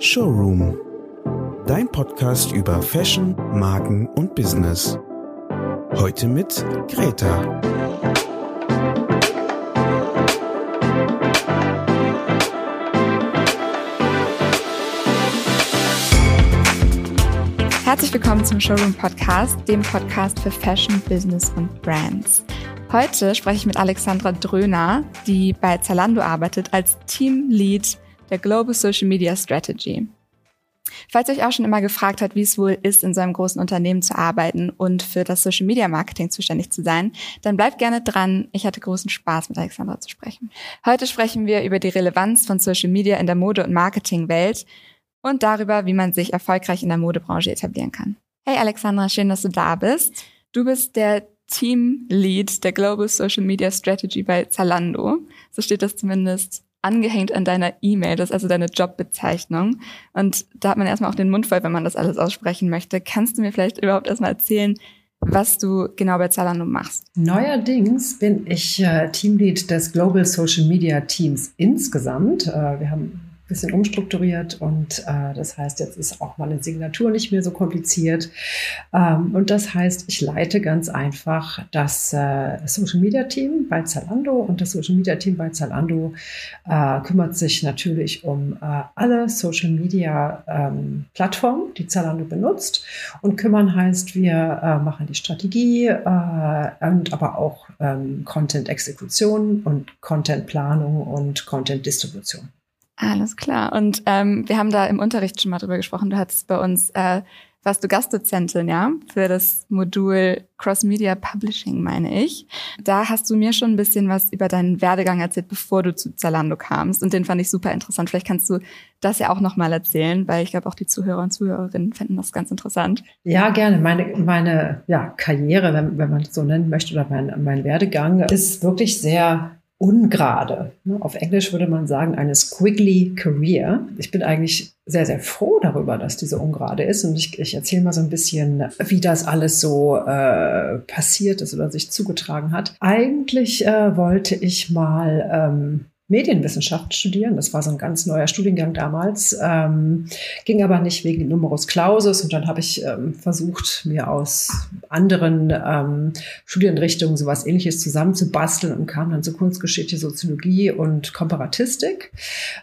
Showroom. Dein Podcast über Fashion, Marken und Business. Heute mit Greta. Herzlich willkommen zum Showroom Podcast, dem Podcast für Fashion, Business und Brands. Heute spreche ich mit Alexandra Dröner, die bei Zalando arbeitet als Team Lead der Global Social Media Strategy. Falls ihr euch auch schon immer gefragt habt, wie es wohl ist, in so einem großen Unternehmen zu arbeiten und für das Social Media Marketing zuständig zu sein, dann bleibt gerne dran. Ich hatte großen Spaß, mit Alexandra zu sprechen. Heute sprechen wir über die Relevanz von Social Media in der Mode- und Marketingwelt und darüber, wie man sich erfolgreich in der Modebranche etablieren kann. Hey Alexandra, schön, dass du da bist. Du bist der Team Lead der Global Social Media Strategy bei Zalando. So steht das zumindest angehängt an deiner E-Mail. Das ist also deine Jobbezeichnung. Und da hat man erstmal auch den Mund voll, wenn man das alles aussprechen möchte. Kannst du mir vielleicht überhaupt erstmal erzählen, was du genau bei Zalando machst? Neuerdings bin ich äh, Teamlead des Global Social Media Teams insgesamt. Äh, wir haben bisschen umstrukturiert und äh, das heißt, jetzt ist auch meine Signatur nicht mehr so kompliziert. Ähm, und das heißt, ich leite ganz einfach das äh, Social Media Team bei Zalando und das Social Media Team bei Zalando äh, kümmert sich natürlich um äh, alle Social Media ähm, Plattformen, die Zalando benutzt. Und kümmern heißt, wir äh, machen die Strategie äh, und aber auch ähm, Content-Exekution und Content-Planung und Content-Distribution. Alles klar. Und ähm, wir haben da im Unterricht schon mal drüber gesprochen. Du hattest bei uns, äh, warst du Gastdozentin, ja, für das Modul Cross-Media Publishing, meine ich. Da hast du mir schon ein bisschen was über deinen Werdegang erzählt, bevor du zu Zalando kamst. Und den fand ich super interessant. Vielleicht kannst du das ja auch nochmal erzählen, weil ich glaube, auch die Zuhörer und Zuhörerinnen finden das ganz interessant. Ja, gerne. Meine, meine ja, Karriere, wenn, wenn man es so nennen möchte, oder mein, mein Werdegang ist wirklich sehr ungerade. Ne, auf Englisch würde man sagen, eine squiggly career. Ich bin eigentlich sehr, sehr froh darüber, dass diese ungerade ist. Und ich, ich erzähle mal so ein bisschen, wie das alles so äh, passiert ist oder sich zugetragen hat. Eigentlich äh, wollte ich mal ähm, Medienwissenschaft studieren. Das war so ein ganz neuer Studiengang damals, ähm, ging aber nicht wegen Numerus Clausus. Und dann habe ich ähm, versucht, mir aus anderen ähm, Studienrichtungen sowas ähnliches zusammenzubasteln und kam dann zu Kunstgeschichte, Soziologie und Komparatistik.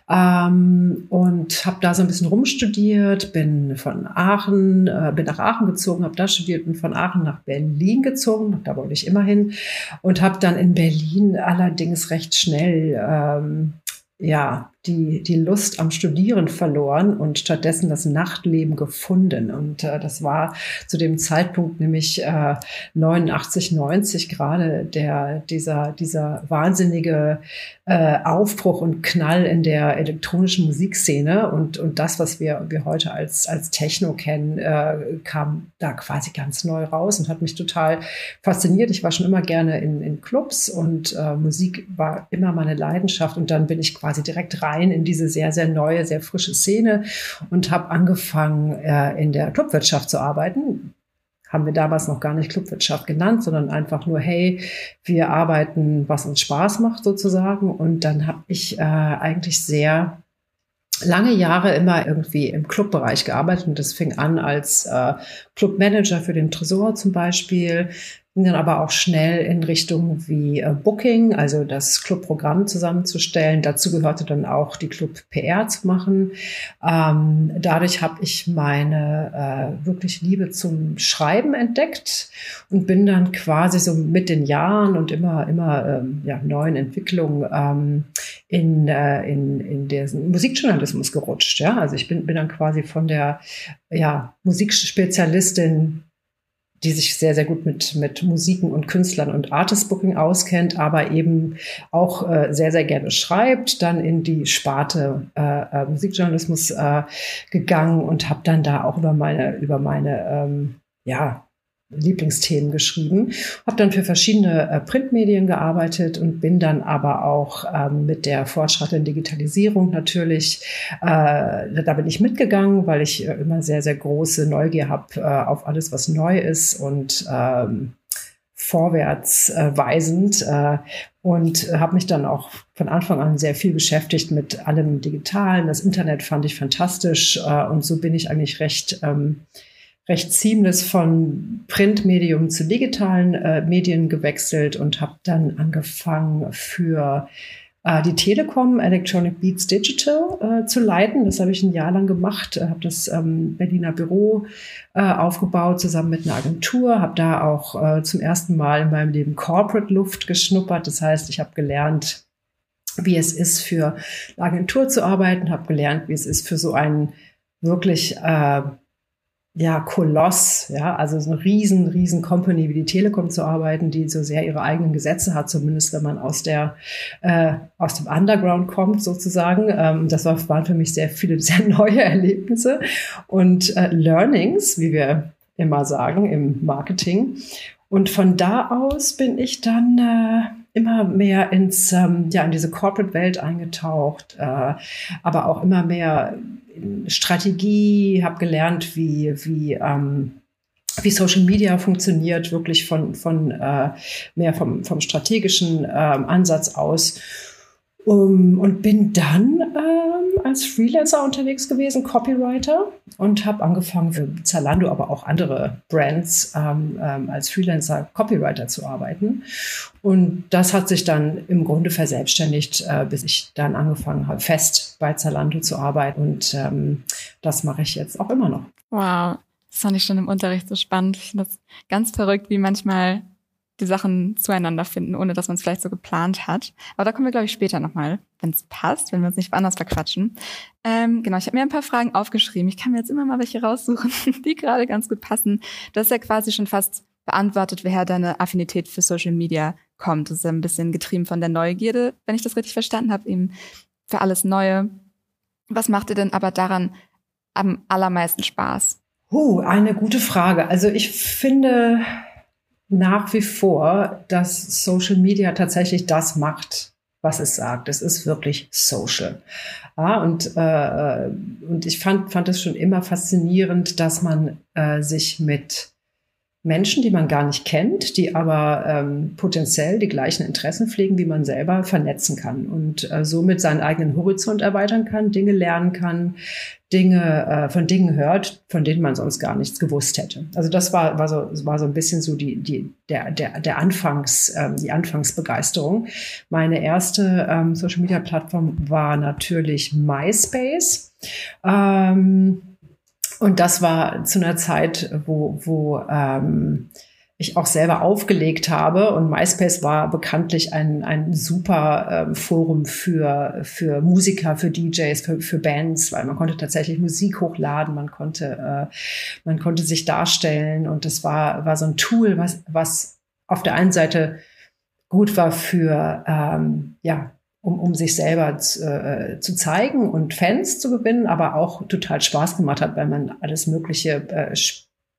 Ähm, und habe da so ein bisschen rumstudiert, bin von Aachen, äh, bin nach Aachen gezogen, habe da studiert und von Aachen nach Berlin gezogen. Da wollte ich immer hin. Und habe dann in Berlin allerdings recht schnell äh, ähm, ja, die, die Lust am Studieren verloren und stattdessen das Nachtleben gefunden. Und äh, das war zu dem Zeitpunkt nämlich äh, 89, 90 gerade der, dieser, dieser wahnsinnige äh, Aufbruch und Knall in der elektronischen Musikszene und, und das, was wir, wir heute als, als Techno kennen, äh, kam da quasi ganz neu raus und hat mich total fasziniert. Ich war schon immer gerne in, in Clubs und äh, Musik war immer meine Leidenschaft und dann bin ich quasi direkt rein rein in diese sehr, sehr neue, sehr frische Szene und habe angefangen, äh, in der Clubwirtschaft zu arbeiten. Haben wir damals noch gar nicht Clubwirtschaft genannt, sondern einfach nur, hey, wir arbeiten, was uns Spaß macht sozusagen. Und dann habe ich äh, eigentlich sehr lange Jahre immer irgendwie im Clubbereich gearbeitet. Und das fing an als äh, Clubmanager für den Tresor zum Beispiel, ging dann aber auch schnell in Richtung wie äh, Booking, also das Clubprogramm zusammenzustellen. Dazu gehörte dann auch die Club PR zu machen. Ähm, dadurch habe ich meine äh, wirklich Liebe zum Schreiben entdeckt und bin dann quasi so mit den Jahren und immer immer ähm, ja, neuen Entwicklungen ähm, in, äh, in, in den Musikjournalismus gerutscht. Ja? Also ich bin, bin dann quasi von der ja, Musikspezialistin die sich sehr, sehr gut mit, mit Musiken und Künstlern und Artist Booking auskennt, aber eben auch äh, sehr, sehr gerne schreibt, dann in die Sparte äh, äh, Musikjournalismus äh, gegangen und habe dann da auch über meine, über meine ähm, ja, Lieblingsthemen geschrieben, habe dann für verschiedene äh, Printmedien gearbeitet und bin dann aber auch ähm, mit der fortschreitenden Digitalisierung natürlich, äh, da bin ich mitgegangen, weil ich äh, immer sehr, sehr große Neugier habe äh, auf alles, was neu ist und ähm, vorwärtsweisend äh, und habe mich dann auch von Anfang an sehr viel beschäftigt mit allem Digitalen. Das Internet fand ich fantastisch äh, und so bin ich eigentlich recht ähm, recht seamless von Printmedium zu digitalen äh, Medien gewechselt und habe dann angefangen für äh, die Telekom Electronic Beats Digital äh, zu leiten. Das habe ich ein Jahr lang gemacht, äh, habe das ähm, Berliner Büro äh, aufgebaut zusammen mit einer Agentur, habe da auch äh, zum ersten Mal in meinem Leben Corporate Luft geschnuppert. Das heißt, ich habe gelernt, wie es ist, für eine Agentur zu arbeiten, habe gelernt, wie es ist, für so einen wirklich äh, ja, Koloss, ja, also so eine riesen, riesen Company wie die Telekom zu arbeiten, die so sehr ihre eigenen Gesetze hat, zumindest wenn man aus der, äh, aus dem Underground kommt sozusagen. Ähm, das war, waren für mich sehr viele, sehr neue Erlebnisse und äh, Learnings, wie wir immer sagen im Marketing. Und von da aus bin ich dann äh, immer mehr ins, ähm, ja, in diese Corporate-Welt eingetaucht, äh, aber auch immer mehr in Strategie, habe gelernt, wie, wie, ähm, wie Social Media funktioniert, wirklich von, von äh, mehr vom, vom strategischen ähm, Ansatz aus. Um, und bin dann ähm, als Freelancer unterwegs gewesen, Copywriter, und habe angefangen für Zalando, aber auch andere Brands ähm, ähm, als Freelancer Copywriter zu arbeiten. Und das hat sich dann im Grunde verselbstständigt, äh, bis ich dann angefangen habe, fest bei Zalando zu arbeiten. Und ähm, das mache ich jetzt auch immer noch. Wow, das fand ich schon im Unterricht so spannend. Ich finde das ganz verrückt, wie manchmal die Sachen zueinander finden, ohne dass man es vielleicht so geplant hat. Aber da kommen wir, glaube ich, später nochmal, wenn es passt, wenn wir uns nicht woanders verquatschen. Ähm, genau, ich habe mir ein paar Fragen aufgeschrieben. Ich kann mir jetzt immer mal welche raussuchen, die gerade ganz gut passen. Das ist ja quasi schon fast beantwortet, woher deine Affinität für Social Media kommt. Das ist ja ein bisschen getrieben von der Neugierde, wenn ich das richtig verstanden habe, eben für alles Neue. Was macht dir denn aber daran am allermeisten Spaß? Uh, eine gute Frage. Also ich finde, nach wie vor, dass Social Media tatsächlich das macht, was es sagt. Es ist wirklich social. Ja, und, äh, und ich fand, fand es schon immer faszinierend, dass man äh, sich mit Menschen, die man gar nicht kennt, die aber ähm, potenziell die gleichen Interessen pflegen wie man selber, vernetzen kann und äh, somit seinen eigenen Horizont erweitern kann, Dinge lernen kann, Dinge äh, von Dingen hört, von denen man sonst gar nichts gewusst hätte. Also das war, war so war so ein bisschen so die die der der der Anfangs ähm, die Anfangsbegeisterung. Meine erste ähm, Social Media Plattform war natürlich MySpace. Ähm, und das war zu einer Zeit, wo, wo ähm, ich auch selber aufgelegt habe. Und MySpace war bekanntlich ein, ein super ähm, Forum für, für Musiker, für DJs, für, für Bands, weil man konnte tatsächlich Musik hochladen, man konnte, äh, man konnte sich darstellen. Und das war, war so ein Tool, was, was auf der einen Seite gut war für ähm, ja, um, um sich selber zu, äh, zu zeigen und Fans zu gewinnen, aber auch total Spaß gemacht hat, weil man alles Mögliche äh,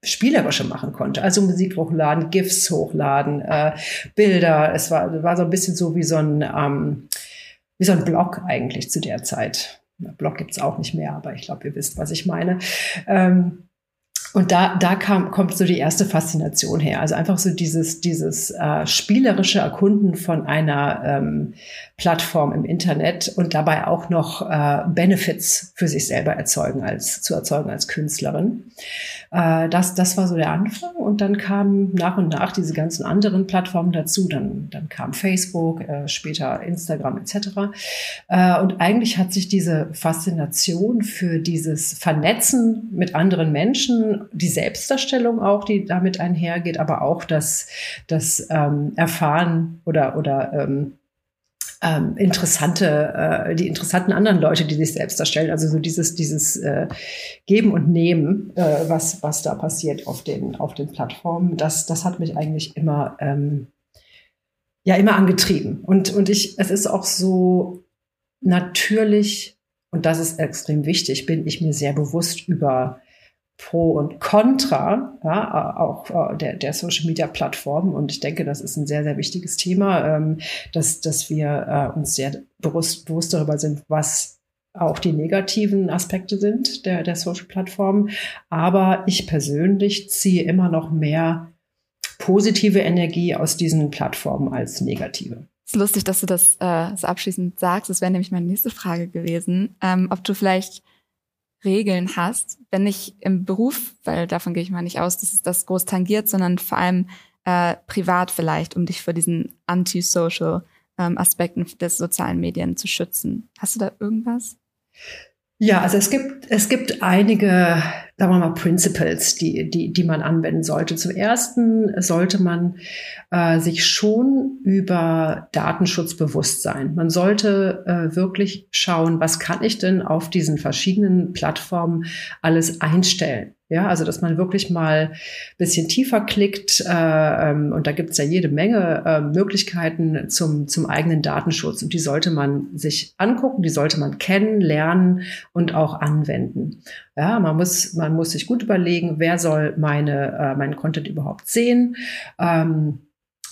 Spielerische machen konnte. Also Musik hochladen, GIFs hochladen, äh, Bilder. Es war, war so ein bisschen so wie so ein, ähm, wie so ein Blog eigentlich zu der Zeit. Blog gibt's auch nicht mehr, aber ich glaube, ihr wisst, was ich meine. Ähm, und da, da kam, kommt so die erste Faszination her. Also einfach so dieses, dieses äh, spielerische Erkunden von einer ähm, Plattform im Internet und dabei auch noch äh, Benefits für sich selber erzeugen als zu erzeugen als Künstlerin. Äh, das, das war so der Anfang und dann kamen nach und nach diese ganzen anderen Plattformen dazu. Dann, dann kam Facebook, äh, später Instagram etc. Äh, und eigentlich hat sich diese Faszination für dieses Vernetzen mit anderen Menschen die Selbstdarstellung auch, die damit einhergeht, aber auch das, das ähm, Erfahren oder, oder ähm, ähm, interessante, äh, die interessanten anderen Leute, die sich selbst darstellen. Also so dieses, dieses äh, Geben und Nehmen, äh, was, was da passiert auf den, auf den Plattformen, das, das hat mich eigentlich immer, ähm, ja, immer angetrieben. Und, und ich, es ist auch so natürlich, und das ist extrem wichtig, bin ich mir sehr bewusst über Pro und Contra, ja, auch äh, der, der Social Media Plattformen. Und ich denke, das ist ein sehr, sehr wichtiges Thema, ähm, dass, dass wir äh, uns sehr bewusst, bewusst darüber sind, was auch die negativen Aspekte sind der, der Social Plattformen. Aber ich persönlich ziehe immer noch mehr positive Energie aus diesen Plattformen als negative. Es ist lustig, dass du das äh, so abschließend sagst. Das wäre nämlich meine nächste Frage gewesen. Ähm, ob du vielleicht Regeln hast, wenn nicht im Beruf, weil davon gehe ich mal nicht aus, dass es das groß tangiert, sondern vor allem äh, privat vielleicht, um dich vor diesen antisocial ähm, Aspekten des sozialen Medien zu schützen. Hast du da irgendwas? Ja, also es gibt, es gibt einige, sagen wir mal, Principles, die, die, die man anwenden sollte. Zum ersten sollte man äh, sich schon über Datenschutz bewusst sein. Man sollte äh, wirklich schauen, was kann ich denn auf diesen verschiedenen Plattformen alles einstellen. Ja, also dass man wirklich mal bisschen tiefer klickt äh, ähm, und da gibt es ja jede Menge äh, Möglichkeiten zum, zum eigenen Datenschutz und die sollte man sich angucken, die sollte man kennen, lernen und auch anwenden. Ja, man muss, man muss sich gut überlegen, wer soll meine, äh, meinen Content überhaupt sehen. Ähm,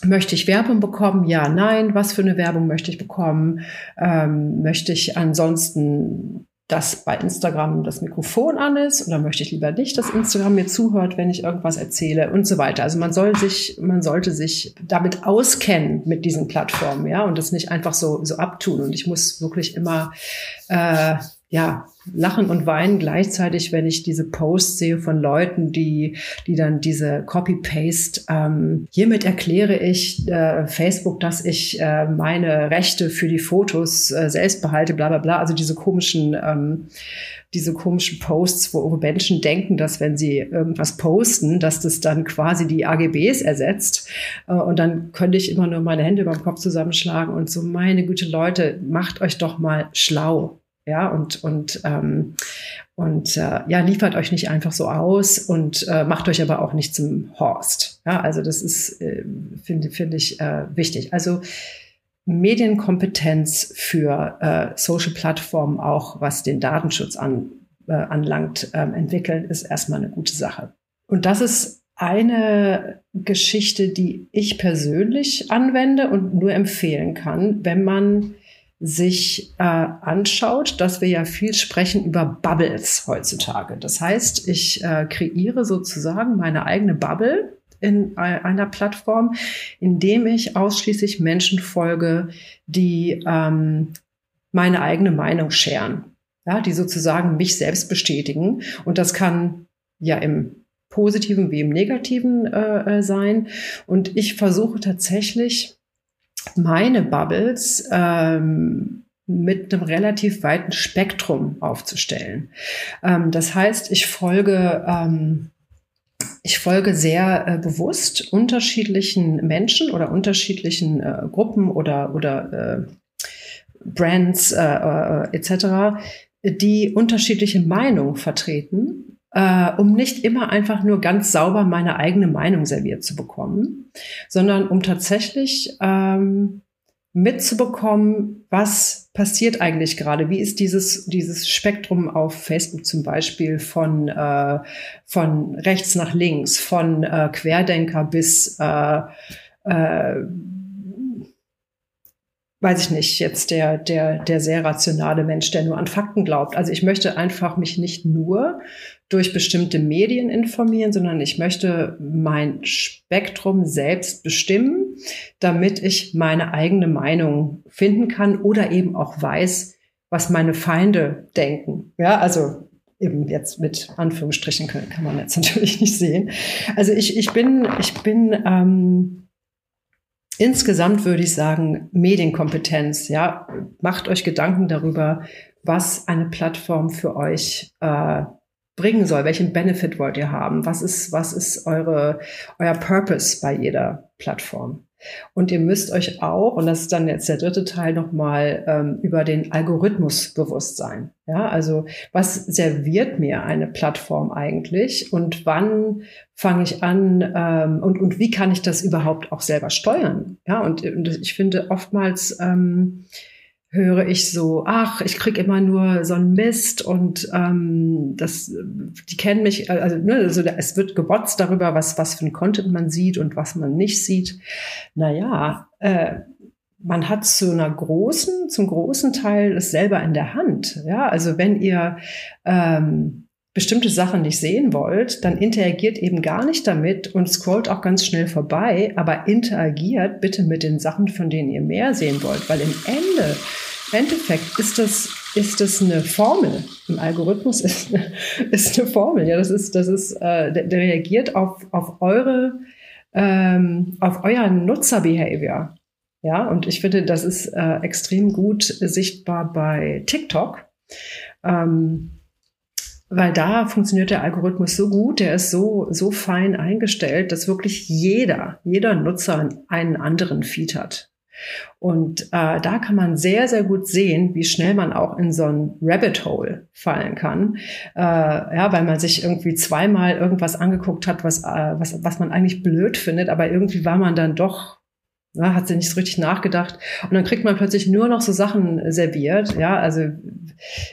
Möchte ich Werbung bekommen? Ja, nein. Was für eine Werbung möchte ich bekommen? Ähm, möchte ich ansonsten dass bei Instagram das Mikrofon an ist oder möchte ich lieber nicht, dass Instagram mir zuhört, wenn ich irgendwas erzähle und so weiter. Also man soll sich, man sollte sich damit auskennen mit diesen Plattformen, ja, und das nicht einfach so, so abtun. Und ich muss wirklich immer, äh, ja, lachen und weinen gleichzeitig, wenn ich diese Posts sehe von Leuten, die, die dann diese Copy-Paste, ähm, hiermit erkläre ich äh, Facebook, dass ich äh, meine Rechte für die Fotos äh, selbst behalte, bla bla bla. Also diese komischen, ähm, diese komischen Posts, wo Menschen denken, dass wenn sie irgendwas posten, dass das dann quasi die AGBs ersetzt. Äh, und dann könnte ich immer nur meine Hände über den Kopf zusammenschlagen und so, meine gute Leute, macht euch doch mal schlau ja, und, und, ähm, und äh, ja, liefert euch nicht einfach so aus und äh, macht euch aber auch nicht zum Horst. Ja, also das ist, äh, finde find ich, äh, wichtig. Also Medienkompetenz für äh, Social-Plattformen, auch was den Datenschutz an, äh, anlangt, äh, entwickeln, ist erstmal eine gute Sache. Und das ist eine Geschichte, die ich persönlich anwende und nur empfehlen kann, wenn man sich äh, anschaut, dass wir ja viel sprechen über Bubbles heutzutage. Das heißt, ich äh, kreiere sozusagen meine eigene Bubble in einer Plattform, indem ich ausschließlich Menschen folge, die ähm, meine eigene Meinung scheren, ja, die sozusagen mich selbst bestätigen. Und das kann ja im positiven wie im negativen äh, äh sein. Und ich versuche tatsächlich meine Bubbles ähm, mit einem relativ weiten Spektrum aufzustellen. Ähm, das heißt, ich folge ähm, ich folge sehr äh, bewusst unterschiedlichen Menschen oder unterschiedlichen äh, Gruppen oder, oder äh, Brands äh, äh, etc., die unterschiedliche Meinungen vertreten äh, um nicht immer einfach nur ganz sauber meine eigene Meinung serviert zu bekommen, sondern um tatsächlich ähm, mitzubekommen, was passiert eigentlich gerade? Wie ist dieses, dieses Spektrum auf Facebook zum Beispiel von, äh, von rechts nach links, von äh, Querdenker bis äh, äh, weiß ich nicht, jetzt der, der, der sehr rationale Mensch, der nur an Fakten glaubt. Also ich möchte einfach mich nicht nur durch bestimmte Medien informieren, sondern ich möchte mein Spektrum selbst bestimmen, damit ich meine eigene Meinung finden kann oder eben auch weiß, was meine Feinde denken. Ja, also eben jetzt mit Anführungsstrichen kann, man jetzt natürlich nicht sehen. Also ich, ich bin, ich bin ähm, Insgesamt würde ich sagen, Medienkompetenz, ja, macht euch Gedanken darüber, was eine Plattform für euch äh, bringen soll, welchen Benefit wollt ihr haben, was ist, was ist eure, euer Purpose bei jeder Plattform. Und ihr müsst euch auch, und das ist dann jetzt der dritte Teil, nochmal ähm, über den Algorithmus bewusst sein. Ja, also was serviert mir eine Plattform eigentlich und wann fange ich an ähm, und, und wie kann ich das überhaupt auch selber steuern? Ja, und, und ich finde oftmals ähm, höre ich so, ach, ich krieg immer nur so einen Mist und ähm, das, die kennen mich, also, ne, also es wird gewotzt darüber, was, was für ein Content man sieht und was man nicht sieht. Naja, äh, man hat zu einer großen, zum großen Teil es selber in der Hand. Ja, also wenn ihr ähm, bestimmte Sachen nicht sehen wollt, dann interagiert eben gar nicht damit und scrollt auch ganz schnell vorbei, aber interagiert bitte mit den Sachen, von denen ihr mehr sehen wollt, weil im Ende, im Endeffekt ist das, ist das eine Formel. Im Algorithmus ist, ist eine Formel. Ja, das ist, das ist, äh, der, der reagiert auf, auf eure, ähm, auf euer Nutzerbehavior. Ja, und ich finde, das ist äh, extrem gut sichtbar bei TikTok. Ähm, weil da funktioniert der Algorithmus so gut, der ist so, so fein eingestellt, dass wirklich jeder, jeder Nutzer einen anderen Feed hat. Und äh, da kann man sehr, sehr gut sehen, wie schnell man auch in so ein Rabbit Hole fallen kann. Äh, ja, weil man sich irgendwie zweimal irgendwas angeguckt hat, was, äh, was, was man eigentlich blöd findet, aber irgendwie war man dann doch ja, hat sie nicht so richtig nachgedacht. Und dann kriegt man plötzlich nur noch so Sachen serviert. Ja, also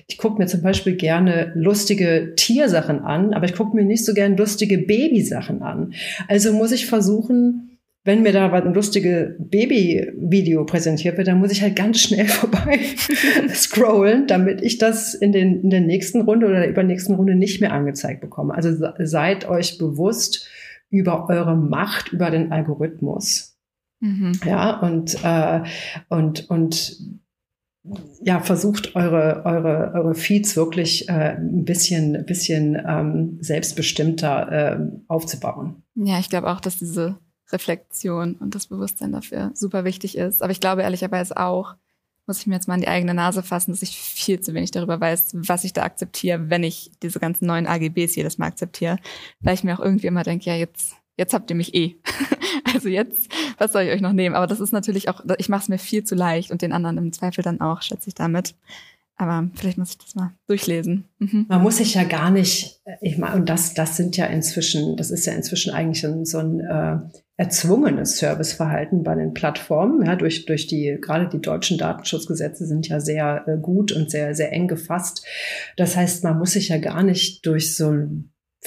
ich gucke mir zum Beispiel gerne lustige Tiersachen an, aber ich gucke mir nicht so gern lustige Babysachen an. Also muss ich versuchen, wenn mir da ein lustige Baby-Video präsentiert wird, dann muss ich halt ganz schnell vorbei scrollen, damit ich das in, den, in der nächsten Runde oder der übernächsten Runde nicht mehr angezeigt bekomme. Also seid euch bewusst über eure Macht, über den Algorithmus. Mhm. Ja, und, äh, und, und ja, versucht eure, eure, eure Feeds wirklich äh, ein bisschen, bisschen ähm, selbstbestimmter äh, aufzubauen. Ja, ich glaube auch, dass diese Reflexion und das Bewusstsein dafür super wichtig ist. Aber ich glaube ehrlicherweise auch, muss ich mir jetzt mal in die eigene Nase fassen, dass ich viel zu wenig darüber weiß, was ich da akzeptiere, wenn ich diese ganzen neuen AGBs jedes Mal akzeptiere. Weil ich mir auch irgendwie immer denke, ja, jetzt, jetzt habt ihr mich eh. Also jetzt, was soll ich euch noch nehmen? Aber das ist natürlich auch, ich mache es mir viel zu leicht und den anderen im Zweifel dann auch, schätze ich damit. Aber vielleicht muss ich das mal durchlesen. Mhm. Man muss sich ja gar nicht, ich meine, und das, das sind ja inzwischen, das ist ja inzwischen eigentlich so ein äh, erzwungenes Serviceverhalten bei den Plattformen. Ja, durch, durch die, gerade die deutschen Datenschutzgesetze sind ja sehr äh, gut und sehr, sehr eng gefasst. Das heißt, man muss sich ja gar nicht durch so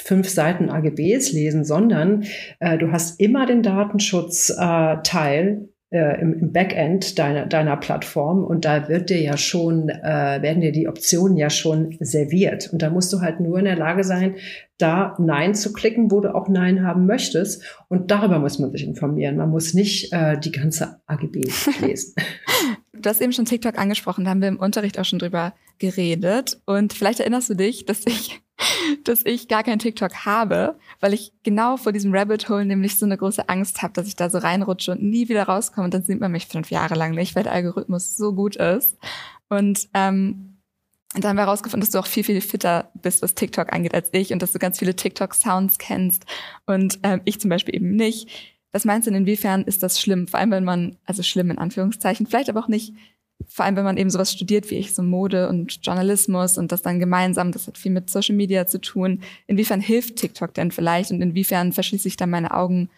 fünf Seiten AGBs lesen, sondern äh, du hast immer den Datenschutzteil äh, äh, im, im, Backend deiner, deiner Plattform und da wird dir ja schon, äh, werden dir die Optionen ja schon serviert. Und da musst du halt nur in der Lage sein, da Nein zu klicken, wo du auch Nein haben möchtest. Und darüber muss man sich informieren. Man muss nicht äh, die ganze AGB lesen. Du hast eben schon TikTok angesprochen, da haben wir im Unterricht auch schon drüber geredet. Und vielleicht erinnerst du dich, dass ich dass ich gar kein TikTok habe, weil ich genau vor diesem Rabbit Hole nämlich so eine große Angst habe, dass ich da so reinrutsche und nie wieder rauskomme. Und dann sieht man mich fünf Jahre lang nicht, weil der Algorithmus so gut ist. Und ähm, und dann haben wir herausgefunden, dass du auch viel, viel fitter bist, was TikTok angeht, als ich und dass du ganz viele TikTok-Sounds kennst und ähm, ich zum Beispiel eben nicht. Was meinst du, inwiefern ist das schlimm? Vor allem, wenn man, also schlimm in Anführungszeichen, vielleicht aber auch nicht vor allem wenn man eben sowas studiert wie ich, so Mode und Journalismus und das dann gemeinsam, das hat viel mit Social Media zu tun. Inwiefern hilft TikTok denn vielleicht und inwiefern verschließe ich dann meine Augen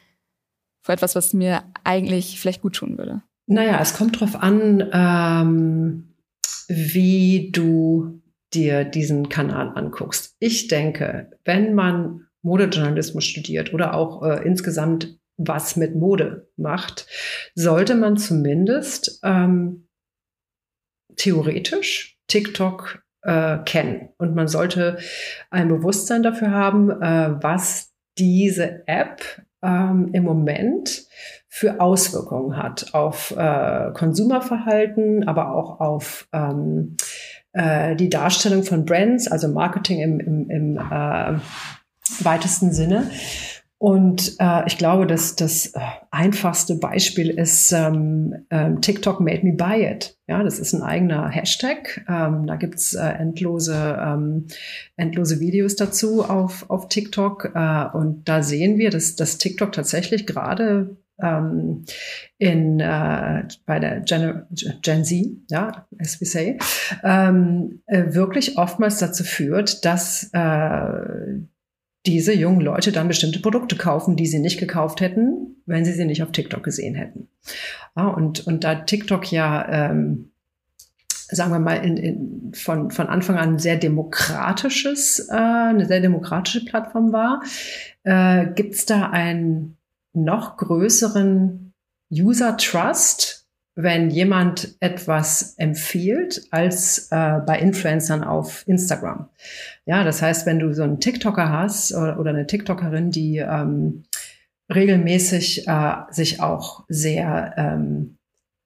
vor etwas, was mir eigentlich vielleicht gut tun würde? Naja, es kommt drauf an, ähm, wie du dir diesen Kanal anguckst. Ich denke, wenn man Modejournalismus studiert oder auch äh, insgesamt was mit Mode macht, sollte man zumindest ähm, theoretisch TikTok äh, kennen. Und man sollte ein Bewusstsein dafür haben, äh, was diese App ähm, im Moment für Auswirkungen hat auf äh, Konsumerverhalten, aber auch auf ähm, äh, die Darstellung von Brands, also Marketing im, im, im äh, weitesten Sinne. Und äh, ich glaube, dass das äh, einfachste Beispiel ist ähm, ähm, TikTok made me buy it. Ja, das ist ein eigener Hashtag. Ähm, da gibt's äh, endlose, ähm, endlose Videos dazu auf, auf TikTok. Äh, und da sehen wir, dass, dass TikTok tatsächlich gerade ähm, in äh, bei der Gen, Gen Z, ja, as we say, ähm, äh, wirklich oftmals dazu führt, dass äh, diese jungen Leute dann bestimmte Produkte kaufen, die sie nicht gekauft hätten, wenn sie sie nicht auf TikTok gesehen hätten. Ja, und, und da TikTok ja, ähm, sagen wir mal, in, in, von, von Anfang an sehr demokratisches, äh, eine sehr demokratische Plattform war, äh, gibt es da einen noch größeren User Trust wenn jemand etwas empfiehlt als äh, bei Influencern auf Instagram. Ja, das heißt, wenn du so einen TikToker hast oder, oder eine TikTokerin, die ähm, regelmäßig äh, sich auch sehr ähm,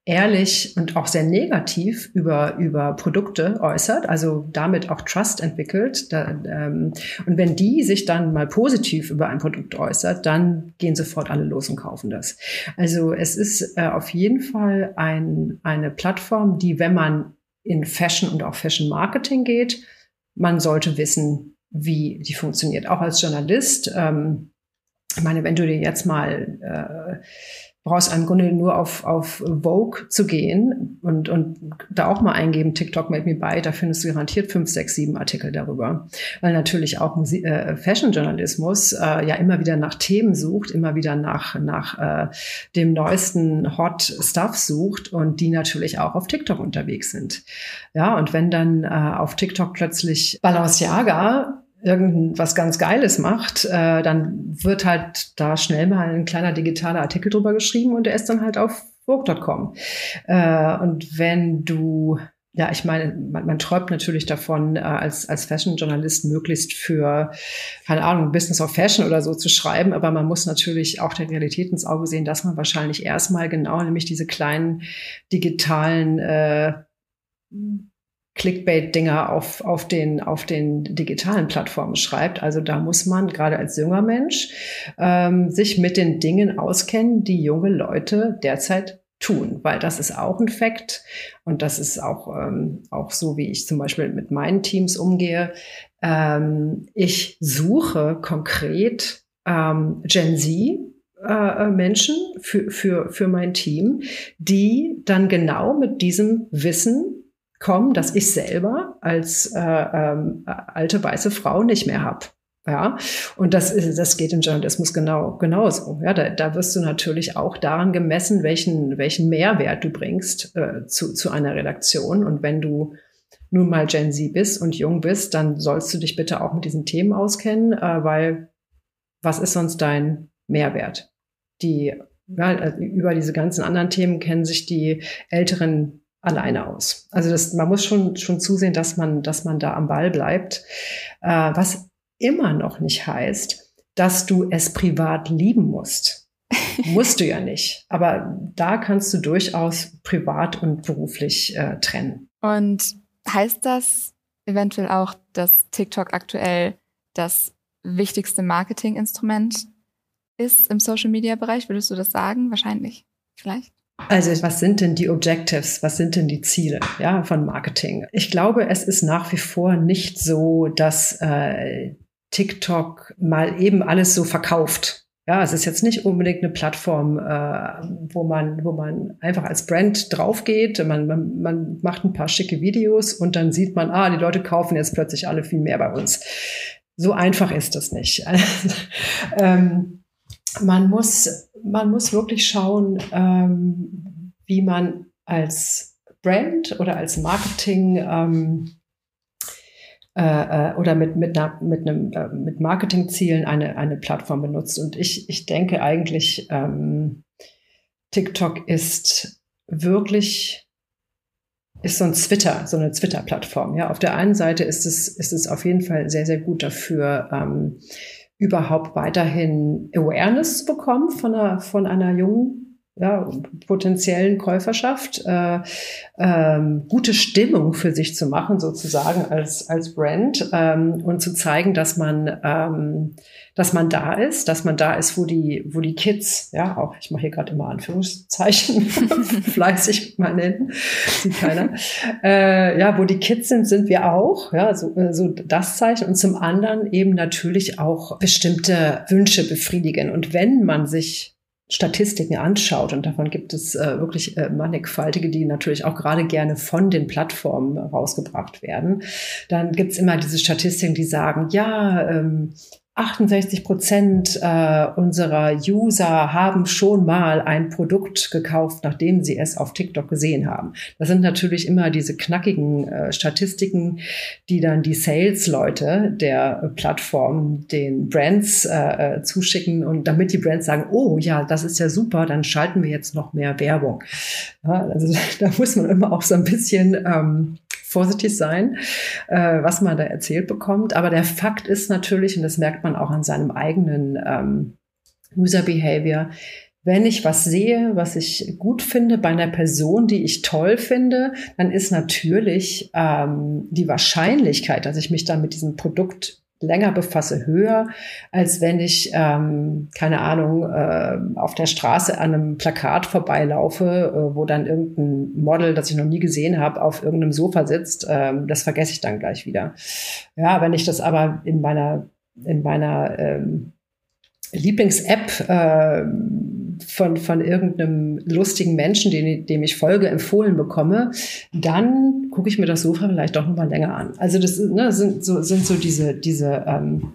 ehrlich und auch sehr negativ über, über Produkte äußert, also damit auch Trust entwickelt. Da, ähm, und wenn die sich dann mal positiv über ein Produkt äußert, dann gehen sofort alle los und kaufen das. Also es ist äh, auf jeden Fall ein, eine Plattform, die, wenn man in Fashion und auch Fashion Marketing geht, man sollte wissen, wie die funktioniert. Auch als Journalist. Ähm, ich meine, wenn du dir jetzt mal äh, brauchst im Grunde nur auf, auf Vogue zu gehen und, und da auch mal eingeben, TikTok made me buy, da findest du garantiert fünf, sechs, sieben Artikel darüber. Weil natürlich auch Musik, äh, Fashion-Journalismus äh, ja immer wieder nach Themen sucht, immer wieder nach, nach äh, dem neuesten Hot Stuff sucht und die natürlich auch auf TikTok unterwegs sind. Ja, und wenn dann äh, auf TikTok plötzlich Balenciaga irgendwas ganz Geiles macht, äh, dann wird halt da schnell mal ein kleiner digitaler Artikel drüber geschrieben und der ist dann halt auf Vogue.com. Äh, und wenn du ja, ich meine, man, man träumt natürlich davon, äh, als, als Fashion-Journalist möglichst für, keine Ahnung, Business of Fashion oder so zu schreiben, aber man muss natürlich auch der Realität ins Auge sehen, dass man wahrscheinlich erstmal genau nämlich diese kleinen digitalen äh, Clickbait-Dinger auf, auf, den, auf den digitalen Plattformen schreibt. Also da muss man gerade als junger Mensch ähm, sich mit den Dingen auskennen, die junge Leute derzeit tun, weil das ist auch ein Fakt und das ist auch, ähm, auch so, wie ich zum Beispiel mit meinen Teams umgehe. Ähm, ich suche konkret ähm, Gen Z, äh, äh, Menschen für, für, für mein Team, die dann genau mit diesem Wissen kommen, dass ich selber als äh, ähm, alte weiße Frau nicht mehr habe. Ja, und das, ist, das geht im Journalismus genau genauso. Ja, da, da wirst du natürlich auch daran gemessen, welchen, welchen Mehrwert du bringst äh, zu, zu einer Redaktion. Und wenn du nun mal Gen Z bist und jung bist, dann sollst du dich bitte auch mit diesen Themen auskennen, äh, weil was ist sonst dein Mehrwert? Die ja, also über diese ganzen anderen Themen kennen sich die älteren alleine aus. Also das, man muss schon, schon zusehen, dass man, dass man da am Ball bleibt. Äh, was immer noch nicht heißt, dass du es privat lieben musst. musst du ja nicht. Aber da kannst du durchaus privat und beruflich äh, trennen. Und heißt das eventuell auch, dass TikTok aktuell das wichtigste Marketinginstrument ist im Social-Media-Bereich? Würdest du das sagen? Wahrscheinlich. Vielleicht? Also was sind denn die Objectives? Was sind denn die Ziele ja, von Marketing? Ich glaube, es ist nach wie vor nicht so, dass äh, TikTok mal eben alles so verkauft. Ja, es ist jetzt nicht unbedingt eine Plattform, äh, wo man, wo man einfach als Brand draufgeht. Man, man, man macht ein paar schicke Videos und dann sieht man, ah, die Leute kaufen jetzt plötzlich alle viel mehr bei uns. So einfach ist das nicht. ähm, man muss, man muss wirklich schauen, ähm, wie man als Brand oder als Marketing ähm, äh, äh, oder mit, mit, mit, äh, mit Marketingzielen eine, eine Plattform benutzt. Und ich, ich denke eigentlich, ähm, TikTok ist wirklich ist so ein Twitter, so eine Twitter-Plattform. Ja, auf der einen Seite ist es, ist es auf jeden Fall sehr, sehr gut dafür, ähm, überhaupt weiterhin Awareness bekommen von einer, von einer jungen ja, potenziellen Käuferschaft, äh, ähm, gute Stimmung für sich zu machen, sozusagen als, als Brand ähm, und zu zeigen, dass man, ähm, dass man da ist, dass man da ist, wo die, wo die Kids, ja, auch ich mache hier gerade immer Anführungszeichen, fleißig mal nennen, sieht keiner, äh, ja, wo die Kids sind, sind wir auch, ja, so, äh, so das Zeichen. Und zum anderen eben natürlich auch bestimmte Wünsche befriedigen. Und wenn man sich Statistiken anschaut, und davon gibt es äh, wirklich äh, mannigfaltige, die natürlich auch gerade gerne von den Plattformen rausgebracht werden, dann gibt es immer diese Statistiken, die sagen, ja, ähm, 68 Prozent äh, unserer User haben schon mal ein Produkt gekauft, nachdem sie es auf TikTok gesehen haben. Das sind natürlich immer diese knackigen äh, Statistiken, die dann die Sales-Leute der Plattform den Brands äh, äh, zuschicken und damit die Brands sagen, oh ja, das ist ja super, dann schalten wir jetzt noch mehr Werbung. Ja, also da muss man immer auch so ein bisschen ähm, vorsichtig sein, äh, was man da erzählt bekommt. Aber der Fakt ist natürlich, und das merkt man auch an seinem eigenen ähm, User Behavior, wenn ich was sehe, was ich gut finde bei einer Person, die ich toll finde, dann ist natürlich ähm, die Wahrscheinlichkeit, dass ich mich dann mit diesem Produkt länger befasse, höher, als wenn ich, ähm, keine Ahnung, äh, auf der Straße an einem Plakat vorbeilaufe, äh, wo dann irgendein Model, das ich noch nie gesehen habe, auf irgendeinem Sofa sitzt. Ähm, das vergesse ich dann gleich wieder. Ja, wenn ich das aber in meiner, in meiner ähm, Lieblings-App äh, von, von irgendeinem lustigen Menschen, dem, dem ich folge, empfohlen bekomme, dann gucke ich mir das Sofa vielleicht doch nochmal länger an. Also das ne, sind, so, sind so diese, diese, ähm,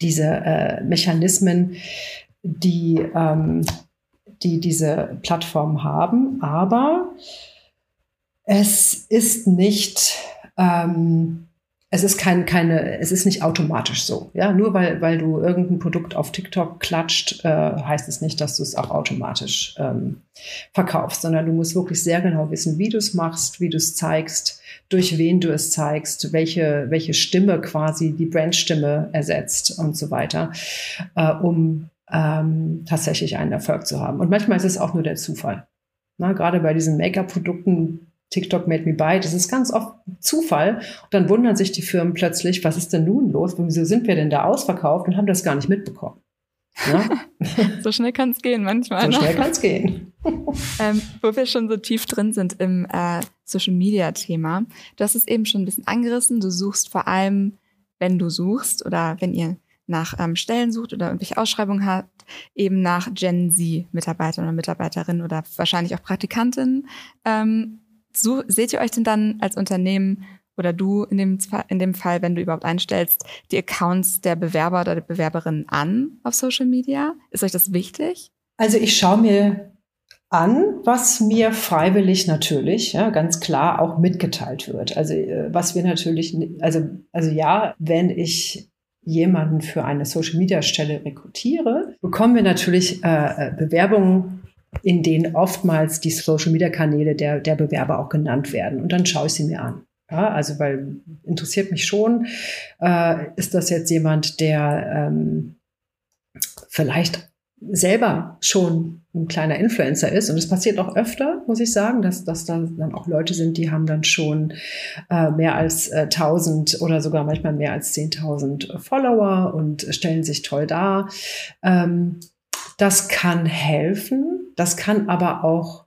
diese äh, Mechanismen, die, ähm, die diese Plattformen haben. Aber es ist nicht ähm, es ist kein, keine, es ist nicht automatisch so. Ja, nur weil, weil du irgendein Produkt auf TikTok klatscht, äh, heißt es nicht, dass du es auch automatisch ähm, verkaufst, sondern du musst wirklich sehr genau wissen, wie du es machst, wie du es zeigst, durch wen du es zeigst, welche, welche Stimme quasi die Brandstimme ersetzt und so weiter, äh, um ähm, tatsächlich einen Erfolg zu haben. Und manchmal ist es auch nur der Zufall. Na, gerade bei diesen Make-up-Produkten TikTok made me buy. Das ist ganz oft Zufall. Und dann wundern sich die Firmen plötzlich, was ist denn nun los? Wieso sind wir denn da ausverkauft und haben das gar nicht mitbekommen? Ja? so schnell kann es gehen manchmal. So ne? schnell kann es gehen. ähm, wo wir schon so tief drin sind im äh, Social Media Thema. Du hast es eben schon ein bisschen angerissen. Du suchst vor allem, wenn du suchst oder wenn ihr nach ähm, Stellen sucht oder irgendwelche Ausschreibungen habt, eben nach Gen Z Mitarbeitern oder Mitarbeiterinnen oder wahrscheinlich auch Praktikantinnen. Ähm, so, seht ihr euch denn dann als Unternehmen oder du in dem, in dem Fall, wenn du überhaupt einstellst, die Accounts der Bewerber oder der Bewerberin an auf Social Media? Ist euch das wichtig? Also ich schaue mir an, was mir freiwillig natürlich, ja, ganz klar auch mitgeteilt wird. Also äh, was wir natürlich, also, also ja, wenn ich jemanden für eine Social Media Stelle rekrutiere, bekommen wir natürlich äh, äh Bewerbungen in denen oftmals die Social-Media-Kanäle der, der Bewerber auch genannt werden. Und dann schaue ich sie mir an. Ja, also weil interessiert mich schon, äh, ist das jetzt jemand, der ähm, vielleicht selber schon ein kleiner Influencer ist. Und es passiert auch öfter, muss ich sagen, dass, dass da dann auch Leute sind, die haben dann schon äh, mehr als äh, 1000 oder sogar manchmal mehr als 10.000 Follower und stellen sich toll dar. Ähm, das kann helfen, das kann aber auch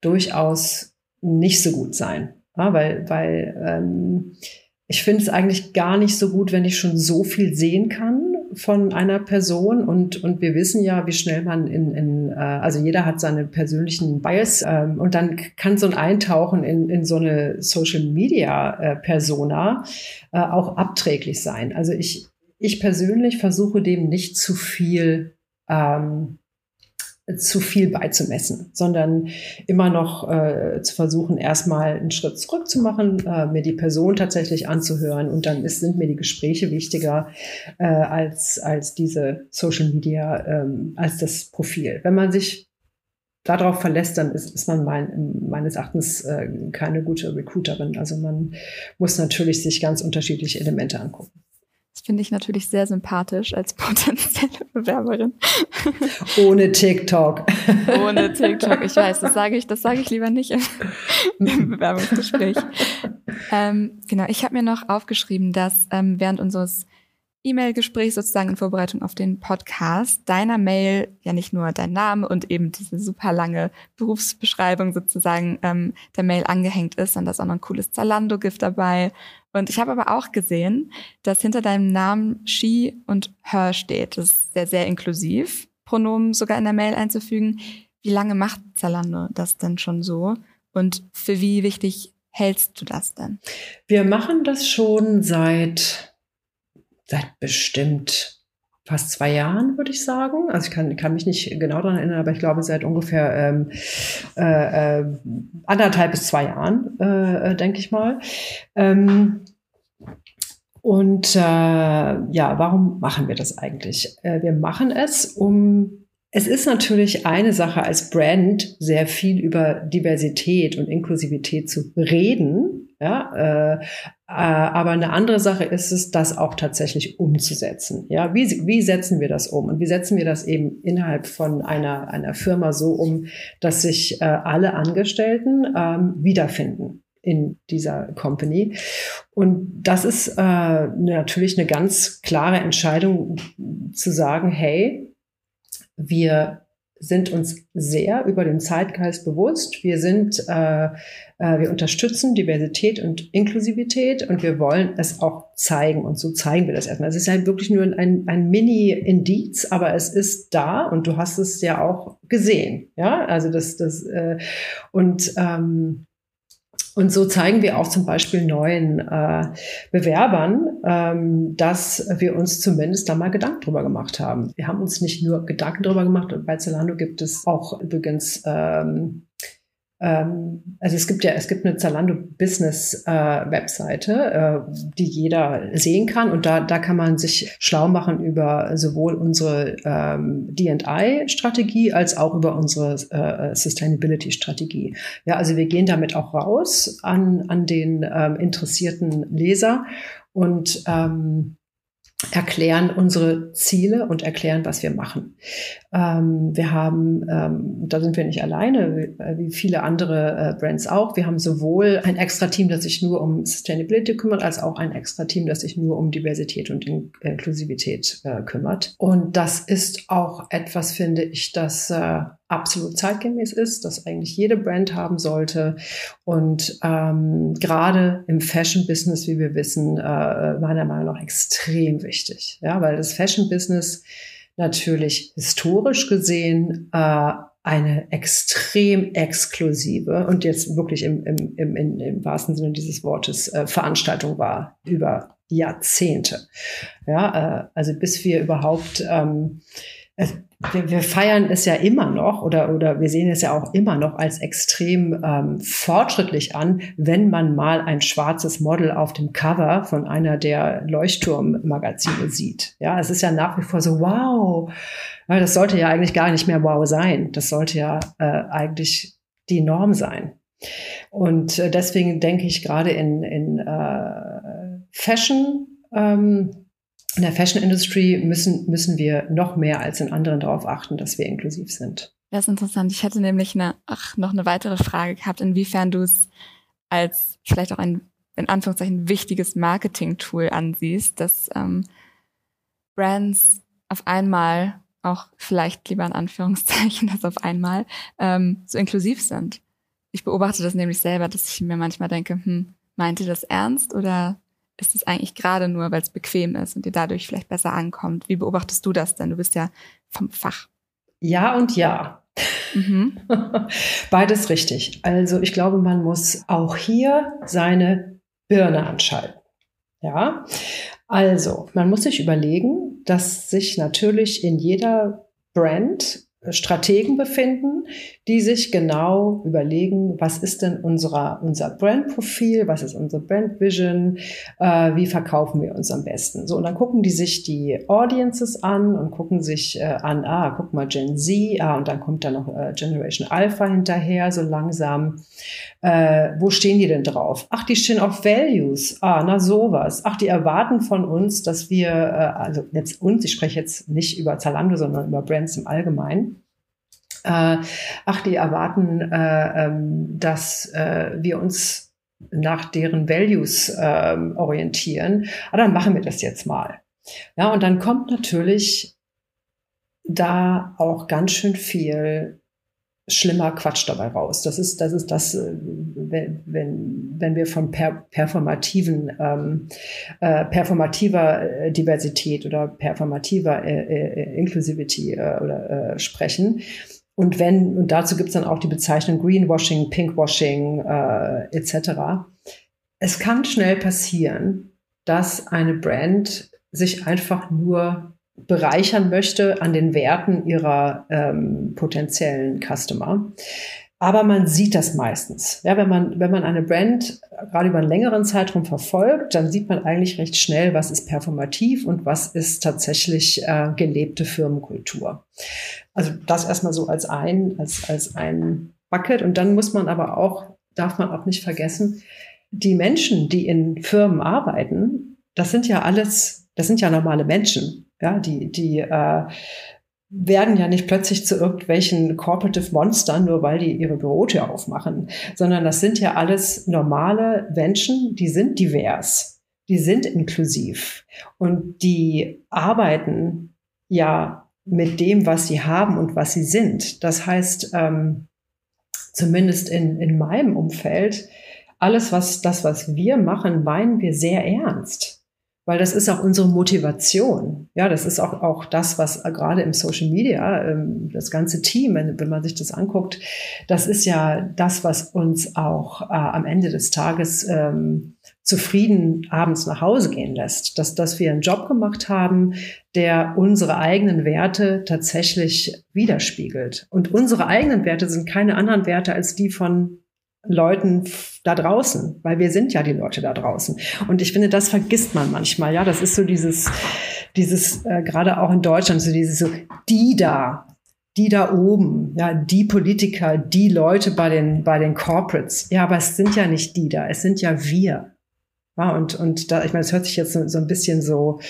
durchaus nicht so gut sein, ja, weil, weil ähm, ich finde es eigentlich gar nicht so gut, wenn ich schon so viel sehen kann von einer Person und, und wir wissen ja, wie schnell man in, in äh, also jeder hat seine persönlichen Bias ähm, und dann kann so ein Eintauchen in, in so eine Social Media äh, Persona äh, auch abträglich sein. Also ich, ich persönlich versuche dem nicht zu viel ähm, zu viel beizumessen, sondern immer noch äh, zu versuchen, erstmal einen Schritt zurück zu machen, äh, mir die Person tatsächlich anzuhören und dann ist, sind mir die Gespräche wichtiger äh, als, als diese Social Media, ähm, als das Profil. Wenn man sich darauf verlässt, dann ist, ist man mein, meines Erachtens äh, keine gute Recruiterin. Also man muss natürlich sich ganz unterschiedliche Elemente angucken. Das finde ich natürlich sehr sympathisch als potenzielle Bewerberin. Ohne TikTok. Ohne TikTok. Ich weiß, das sage ich, das sage ich lieber nicht im, im Bewerbungsgespräch. Ähm, genau, ich habe mir noch aufgeschrieben, dass ähm, während unseres E-Mail-Gesprächs sozusagen in Vorbereitung auf den Podcast deiner Mail ja nicht nur dein Name und eben diese super lange Berufsbeschreibung sozusagen ähm, der Mail angehängt ist, sondern da ist auch noch ein cooles Zalando-Gift dabei und ich habe aber auch gesehen, dass hinter deinem Namen she und her steht. Das ist sehr, sehr inklusiv, Pronomen sogar in der Mail einzufügen. Wie lange macht Zalando das denn schon so? Und für wie wichtig hältst du das denn? Wir machen das schon seit seit bestimmt fast zwei Jahren, würde ich sagen. Also ich kann, kann mich nicht genau daran erinnern, aber ich glaube seit ungefähr ähm, äh, äh, anderthalb bis zwei Jahren, äh, denke ich mal. Ähm, und äh, ja, warum machen wir das eigentlich? Äh, wir machen es, um es ist natürlich eine Sache als Brand, sehr viel über Diversität und Inklusivität zu reden. Ja, äh, äh, aber eine andere Sache ist es, das auch tatsächlich umzusetzen. Ja, wie, wie setzen wir das um? Und wie setzen wir das eben innerhalb von einer, einer Firma so um, dass sich äh, alle Angestellten ähm, wiederfinden? in dieser Company. Und das ist äh, natürlich eine ganz klare Entscheidung zu sagen, hey, wir sind uns sehr über den Zeitgeist bewusst. Wir sind, äh, äh, wir unterstützen Diversität und Inklusivität und wir wollen es auch zeigen. Und so zeigen wir das erstmal. Es ist halt wirklich nur ein, ein Mini-Indiz, aber es ist da und du hast es ja auch gesehen. Ja, also das, das äh, und ähm, und so zeigen wir auch zum Beispiel neuen äh, Bewerbern, ähm, dass wir uns zumindest da mal Gedanken drüber gemacht haben. Wir haben uns nicht nur Gedanken drüber gemacht, und bei Zalando gibt es auch übrigens ähm, also es gibt ja, es gibt eine Zalando Business äh, Webseite, äh, die jeder sehen kann und da, da kann man sich schlau machen über sowohl unsere ähm, D&I Strategie als auch über unsere äh, Sustainability Strategie. Ja, also wir gehen damit auch raus an, an den ähm, interessierten Leser und ähm, erklären unsere Ziele und erklären, was wir machen. Ähm, wir haben, ähm, da sind wir nicht alleine, wie, äh, wie viele andere äh, Brands auch. Wir haben sowohl ein extra Team, das sich nur um Sustainability kümmert, als auch ein extra Team, das sich nur um Diversität und In Inklusivität äh, kümmert. Und das ist auch etwas, finde ich, das äh, absolut zeitgemäß ist, das eigentlich jede Brand haben sollte. Und ähm, gerade im Fashion-Business, wie wir wissen, äh, meiner Meinung nach extrem wichtig. Ja, weil das Fashion-Business natürlich historisch gesehen äh, eine extrem exklusive und jetzt wirklich im, im, im, im, im wahrsten Sinne dieses Wortes äh, Veranstaltung war über Jahrzehnte. Ja, äh, also bis wir überhaupt ähm, wir, wir feiern es ja immer noch oder, oder wir sehen es ja auch immer noch als extrem ähm, fortschrittlich an, wenn man mal ein schwarzes Model auf dem Cover von einer der Leuchtturmmagazine sieht. Ja, es ist ja nach wie vor so, wow, weil das sollte ja eigentlich gar nicht mehr wow sein. Das sollte ja äh, eigentlich die Norm sein. Und äh, deswegen denke ich gerade in, in äh, Fashion, ähm, in der Fashion Industry müssen, müssen wir noch mehr als in anderen darauf achten, dass wir inklusiv sind. Das ist interessant. Ich hätte nämlich eine, ach, noch eine weitere Frage gehabt, inwiefern du es als vielleicht auch ein, in Anführungszeichen, wichtiges Marketing-Tool ansiehst, dass ähm, Brands auf einmal, auch vielleicht lieber in Anführungszeichen, dass auf einmal ähm, so inklusiv sind. Ich beobachte das nämlich selber, dass ich mir manchmal denke, hm, meint ihr das ernst oder ist es eigentlich gerade nur, weil es bequem ist und dir dadurch vielleicht besser ankommt? Wie beobachtest du das denn? Du bist ja vom Fach. Ja und ja. Mhm. Beides richtig. Also ich glaube, man muss auch hier seine Birne anschalten. Ja, also man muss sich überlegen, dass sich natürlich in jeder Brand Strategen befinden, die sich genau überlegen, was ist denn unser, unser Brandprofil, was ist unsere Brandvision, äh, wie verkaufen wir uns am besten. So, und dann gucken die sich die Audiences an und gucken sich äh, an, ah, guck mal, Gen Z, ah, und dann kommt da noch äh, Generation Alpha hinterher, so langsam. Äh, wo stehen die denn drauf? Ach, die stehen auf Values. Ah, na sowas. Ach, die erwarten von uns, dass wir, äh, also jetzt uns, ich spreche jetzt nicht über Zalando, sondern über Brands im Allgemeinen, äh, ach, die erwarten, äh, ähm, dass äh, wir uns nach deren Values äh, orientieren. Aber ah, dann machen wir das jetzt mal. Ja, und dann kommt natürlich da auch ganz schön viel schlimmer Quatsch dabei raus. Das ist, das ist das, äh, wenn, wenn, wenn wir von per, performativen, ähm, äh, performativer äh, Diversität oder performativer äh, äh, Inclusivity äh, oder sprechen, und wenn, und dazu gibt es dann auch die Bezeichnung Greenwashing, Pinkwashing äh, etc. Es kann schnell passieren, dass eine Brand sich einfach nur bereichern möchte an den Werten ihrer ähm, potenziellen Customer. Aber man sieht das meistens. Ja, wenn man, wenn man eine Brand gerade über einen längeren Zeitraum verfolgt, dann sieht man eigentlich recht schnell, was ist performativ und was ist tatsächlich äh, gelebte Firmenkultur. Also das erstmal so als ein, als, als ein Bucket. Und dann muss man aber auch, darf man auch nicht vergessen, die Menschen, die in Firmen arbeiten, das sind ja alles, das sind ja normale Menschen. Ja, die, die äh, werden ja nicht plötzlich zu irgendwelchen Corporative Monstern, nur weil die ihre Bürotür aufmachen, sondern das sind ja alles normale Menschen, die sind divers, die sind inklusiv und die arbeiten ja mit dem, was sie haben und was sie sind. Das heißt, ähm, zumindest in, in meinem Umfeld, alles, was das, was wir machen, meinen wir sehr ernst weil das ist auch unsere Motivation. Ja, das ist auch, auch das, was gerade im Social Media, ähm, das ganze Team, wenn, wenn man sich das anguckt, das ist ja das, was uns auch äh, am Ende des Tages ähm, zufrieden abends nach Hause gehen lässt. Dass, dass wir einen Job gemacht haben, der unsere eigenen Werte tatsächlich widerspiegelt. Und unsere eigenen Werte sind keine anderen Werte als die von Leuten da draußen, weil wir sind ja die Leute da draußen. Und ich finde, das vergisst man manchmal. Ja, das ist so dieses, dieses äh, gerade auch in Deutschland so dieses so die da, die da oben, ja, die Politiker, die Leute bei den bei den Corporates. Ja, aber es sind ja nicht die da, es sind ja wir. Ja, und und da, ich meine, es hört sich jetzt so, so ein bisschen so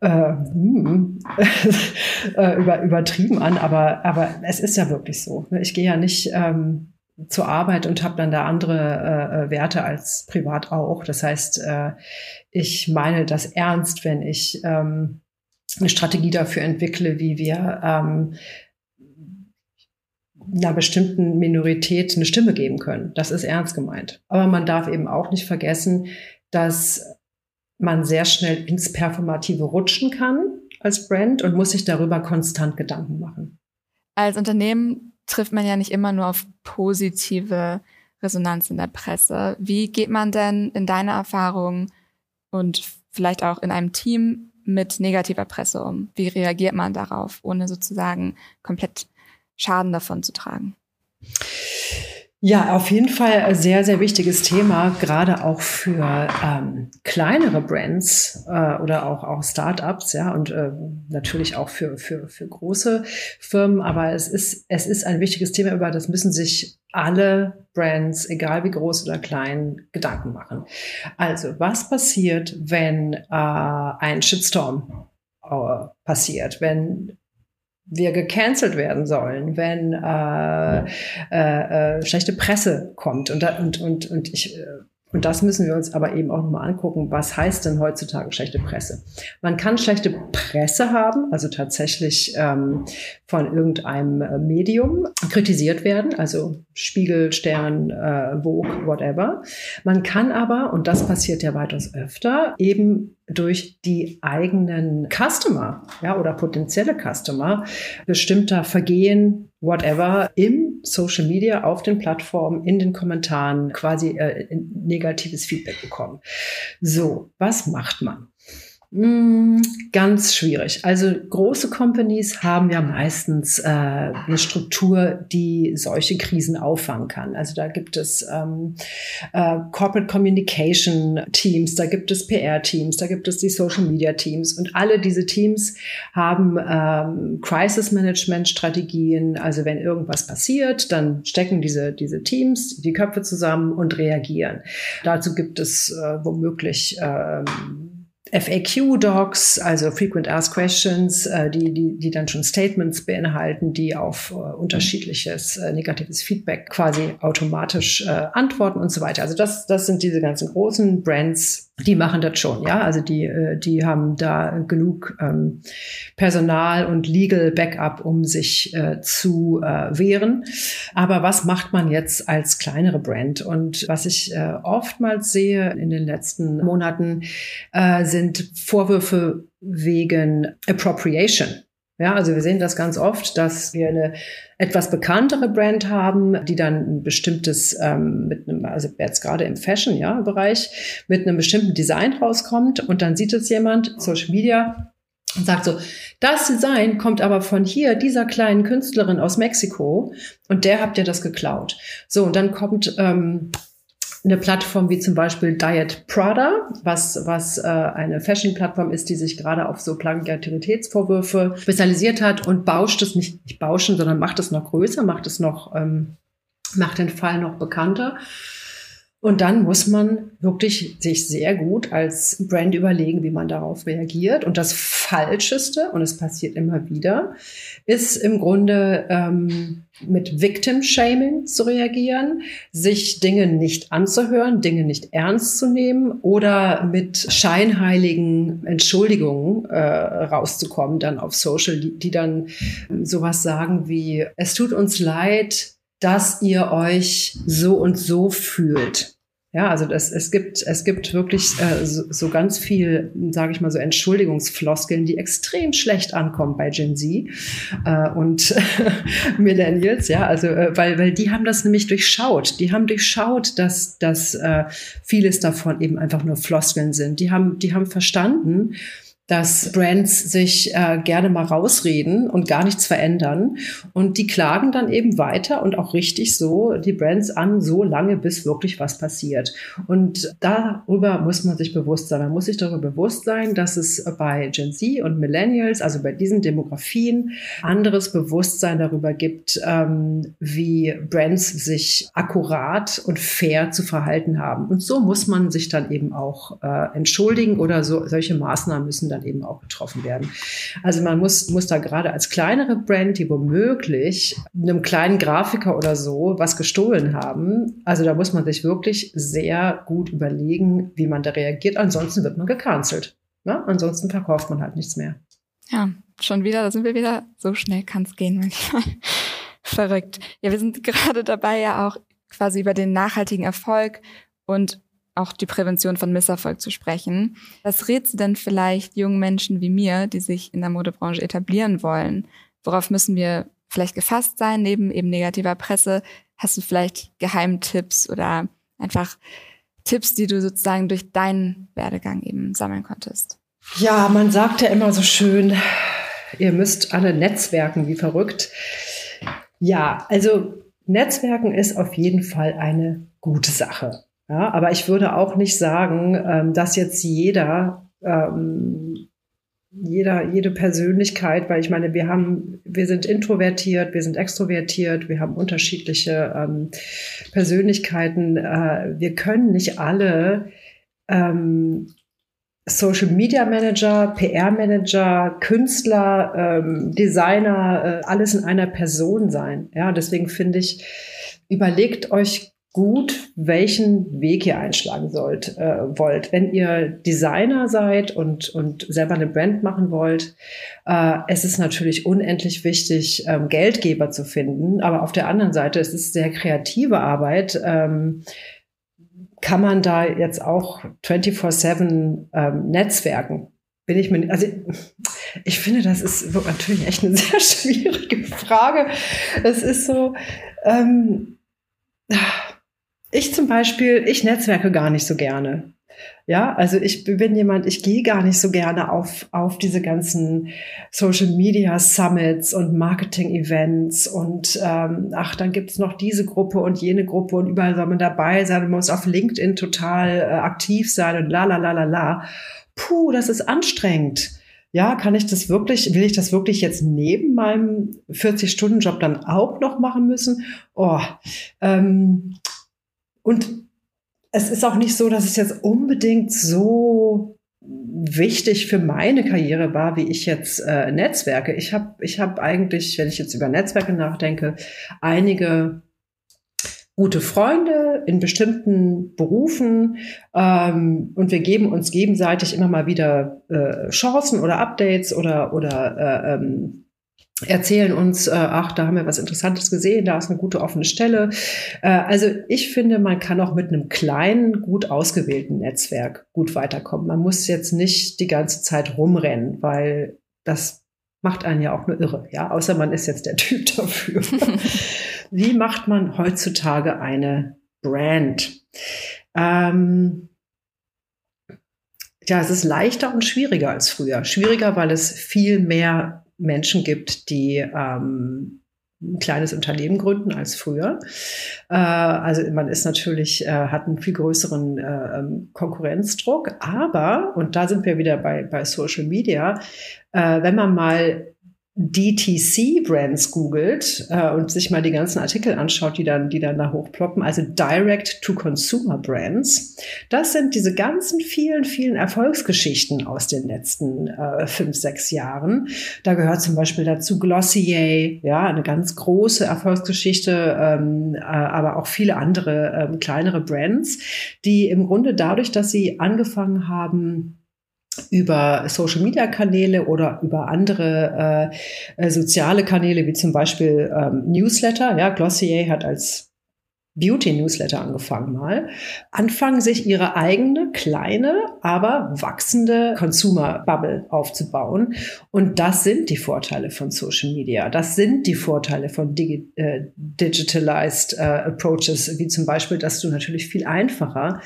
äh, hm, äh, über, übertrieben an, aber aber es ist ja wirklich so. Ich gehe ja nicht ähm, zur Arbeit und habe dann da andere äh, äh, Werte als privat auch. Das heißt, äh, ich meine das ernst, wenn ich ähm, eine Strategie dafür entwickle, wie wir ähm, einer bestimmten Minorität eine Stimme geben können. Das ist ernst gemeint. Aber man darf eben auch nicht vergessen, dass man sehr schnell ins Performative rutschen kann als Brand und muss sich darüber konstant Gedanken machen. Als Unternehmen trifft man ja nicht immer nur auf positive Resonanz in der Presse. Wie geht man denn in deiner Erfahrung und vielleicht auch in einem Team mit negativer Presse um? Wie reagiert man darauf, ohne sozusagen komplett Schaden davon zu tragen? Ja, auf jeden Fall ein sehr, sehr wichtiges Thema, gerade auch für ähm, kleinere Brands äh, oder auch, auch Startups, ja, und äh, natürlich auch für, für, für große Firmen. Aber es ist, es ist ein wichtiges Thema, über das müssen sich alle Brands, egal wie groß oder klein, Gedanken machen. Also, was passiert, wenn äh, ein Shitstorm äh, passiert, wenn wir gecancelt werden sollen, wenn äh, äh, äh, schlechte Presse kommt. Und, da, und, und, und ich äh, und das müssen wir uns aber eben auch nochmal angucken, was heißt denn heutzutage schlechte Presse? Man kann schlechte Presse haben, also tatsächlich ähm, von irgendeinem äh, Medium kritisiert werden, also Spiegel, Stern, äh, Vogue, whatever. Man kann aber, und das passiert ja weitaus öfter, eben durch die eigenen Customer ja, oder potenzielle Customer bestimmter Vergehen, whatever, im Social Media, auf den Plattformen, in den Kommentaren quasi äh, negatives Feedback bekommen. So, was macht man? Mm, ganz schwierig. Also große Companies haben ja meistens äh, eine Struktur, die solche Krisen auffangen kann. Also da gibt es ähm, äh, Corporate Communication Teams, da gibt es PR Teams, da gibt es die Social Media Teams und alle diese Teams haben ähm, Crisis Management Strategien. Also wenn irgendwas passiert, dann stecken diese diese Teams die Köpfe zusammen und reagieren. Dazu gibt es äh, womöglich ähm, FAQ-Docs, also Frequent Asked Questions, äh, die, die, die dann schon Statements beinhalten, die auf äh, unterschiedliches äh, negatives Feedback quasi automatisch äh, antworten und so weiter. Also das, das sind diese ganzen großen Brands, die machen das schon, ja. Also die, äh, die haben da genug ähm, Personal und Legal Backup, um sich äh, zu äh, wehren. Aber was macht man jetzt als kleinere Brand? Und was ich äh, oftmals sehe in den letzten Monaten, äh, sind Vorwürfe wegen Appropriation. Ja, also wir sehen das ganz oft, dass wir eine etwas bekanntere Brand haben, die dann ein bestimmtes, ähm, mit einem, also jetzt gerade im Fashion-Bereich, mit einem bestimmten Design rauskommt und dann sieht es jemand, Social Media, und sagt so, das Design kommt aber von hier, dieser kleinen Künstlerin aus Mexiko und der habt ihr das geklaut. So, und dann kommt ähm, eine Plattform wie zum Beispiel Diet Prada, was, was äh, eine Fashion-Plattform ist, die sich gerade auf so Plagiaritätsvorwürfe spezialisiert hat und bauscht es nicht, nicht bauschen, sondern macht es noch größer, macht es noch, ähm, macht den Fall noch bekannter. Und dann muss man wirklich sich sehr gut als Brand überlegen, wie man darauf reagiert. Und das Falscheste, und es passiert immer wieder, ist im Grunde ähm, mit Victim Shaming zu reagieren, sich Dinge nicht anzuhören, Dinge nicht ernst zu nehmen oder mit scheinheiligen Entschuldigungen äh, rauszukommen dann auf Social, die, die dann sowas sagen wie, es tut uns leid, dass ihr euch so und so fühlt. Ja, also das, es gibt es gibt wirklich äh, so, so ganz viel, sage ich mal so Entschuldigungsfloskeln, die extrem schlecht ankommen bei Gen Z äh, und Millennials. Ja, also äh, weil weil die haben das nämlich durchschaut. Die haben durchschaut, dass dass äh, vieles davon eben einfach nur Floskeln sind. Die haben die haben verstanden, dass Brands sich äh, gerne mal rausreden und gar nichts verändern. Und die klagen dann eben weiter und auch richtig so die Brands an, so lange, bis wirklich was passiert. Und darüber muss man sich bewusst sein. Man muss sich darüber bewusst sein, dass es bei Gen Z und Millennials, also bei diesen Demografien, anderes Bewusstsein darüber gibt, ähm, wie Brands sich akkurat und fair zu verhalten haben. Und so muss man sich dann eben auch äh, entschuldigen oder so, solche Maßnahmen müssen dann eben auch getroffen werden. Also man muss, muss da gerade als kleinere Brand, die womöglich einem kleinen Grafiker oder so was gestohlen haben, also da muss man sich wirklich sehr gut überlegen, wie man da reagiert. Ansonsten wird man gecancelt. Ne? Ansonsten verkauft man halt nichts mehr. Ja, schon wieder, da sind wir wieder. So schnell kann es gehen manchmal. Verrückt. Ja, wir sind gerade dabei, ja auch quasi über den nachhaltigen Erfolg und auch die Prävention von Misserfolg zu sprechen. Was rätst du denn vielleicht jungen Menschen wie mir, die sich in der Modebranche etablieren wollen? Worauf müssen wir vielleicht gefasst sein, neben eben negativer Presse? Hast du vielleicht Geheimtipps oder einfach Tipps, die du sozusagen durch deinen Werdegang eben sammeln konntest? Ja, man sagt ja immer so schön, ihr müsst alle netzwerken wie verrückt. Ja, also Netzwerken ist auf jeden Fall eine gute Sache. Ja, aber ich würde auch nicht sagen, ähm, dass jetzt jeder, ähm, jeder, jede Persönlichkeit, weil ich meine, wir haben, wir sind introvertiert, wir sind extrovertiert, wir haben unterschiedliche ähm, Persönlichkeiten. Äh, wir können nicht alle ähm, Social Media Manager, PR Manager, Künstler, ähm, Designer, äh, alles in einer Person sein. Ja, deswegen finde ich, überlegt euch gut, welchen Weg ihr einschlagen sollt, äh, wollt. Wenn ihr Designer seid und, und selber eine Brand machen wollt, äh, es ist natürlich unendlich wichtig, ähm, Geldgeber zu finden. Aber auf der anderen Seite, es ist sehr kreative Arbeit. Ähm, kann man da jetzt auch 24-7 ähm, netzwerken? Bin ich mir, also ich finde, das ist natürlich echt eine sehr schwierige Frage. Es ist so, ähm, ich zum Beispiel, ich netzwerke gar nicht so gerne. Ja, also ich bin jemand, ich gehe gar nicht so gerne auf, auf diese ganzen Social Media Summits und Marketing Events und ähm, ach, dann gibt's noch diese Gruppe und jene Gruppe und überall soll man dabei sein und muss auf LinkedIn total äh, aktiv sein und la la la la la. Puh, das ist anstrengend. Ja, kann ich das wirklich, will ich das wirklich jetzt neben meinem 40-Stunden-Job dann auch noch machen müssen? Oh, ähm, und es ist auch nicht so, dass es jetzt unbedingt so wichtig für meine Karriere war, wie ich jetzt äh, Netzwerke. Ich habe ich hab eigentlich, wenn ich jetzt über Netzwerke nachdenke, einige gute Freunde in bestimmten Berufen ähm, und wir geben uns gegenseitig immer mal wieder äh, Chancen oder Updates oder oder äh, ähm, erzählen uns, äh, ach, da haben wir was Interessantes gesehen, da ist eine gute offene Stelle. Äh, also ich finde, man kann auch mit einem kleinen, gut ausgewählten Netzwerk gut weiterkommen. Man muss jetzt nicht die ganze Zeit rumrennen, weil das macht einen ja auch nur irre, ja, außer man ist jetzt der Typ dafür. Wie macht man heutzutage eine Brand? Ähm, ja, es ist leichter und schwieriger als früher. Schwieriger, weil es viel mehr Menschen gibt, die ähm, ein kleines Unternehmen gründen als früher. Äh, also man ist natürlich, äh, hat einen viel größeren äh, ähm, Konkurrenzdruck, aber, und da sind wir wieder bei, bei Social Media, äh, wenn man mal DTC-Brands googelt äh, und sich mal die ganzen Artikel anschaut, die dann, die dann da hochploppen, also Direct-to-Consumer-Brands, das sind diese ganzen vielen, vielen Erfolgsgeschichten aus den letzten äh, fünf, sechs Jahren. Da gehört zum Beispiel dazu Glossier, ja, eine ganz große Erfolgsgeschichte, ähm, äh, aber auch viele andere ähm, kleinere Brands, die im Grunde dadurch, dass sie angefangen haben, über Social-Media-Kanäle oder über andere äh, äh, soziale Kanäle, wie zum Beispiel ähm, Newsletter. Ja, Glossier hat als Beauty-Newsletter angefangen mal, anfangen sich ihre eigene kleine, aber wachsende Consumer-Bubble aufzubauen. Und das sind die Vorteile von Social Media. Das sind die Vorteile von Digi äh, Digitalized äh, Approaches, wie zum Beispiel, dass du natürlich viel einfacher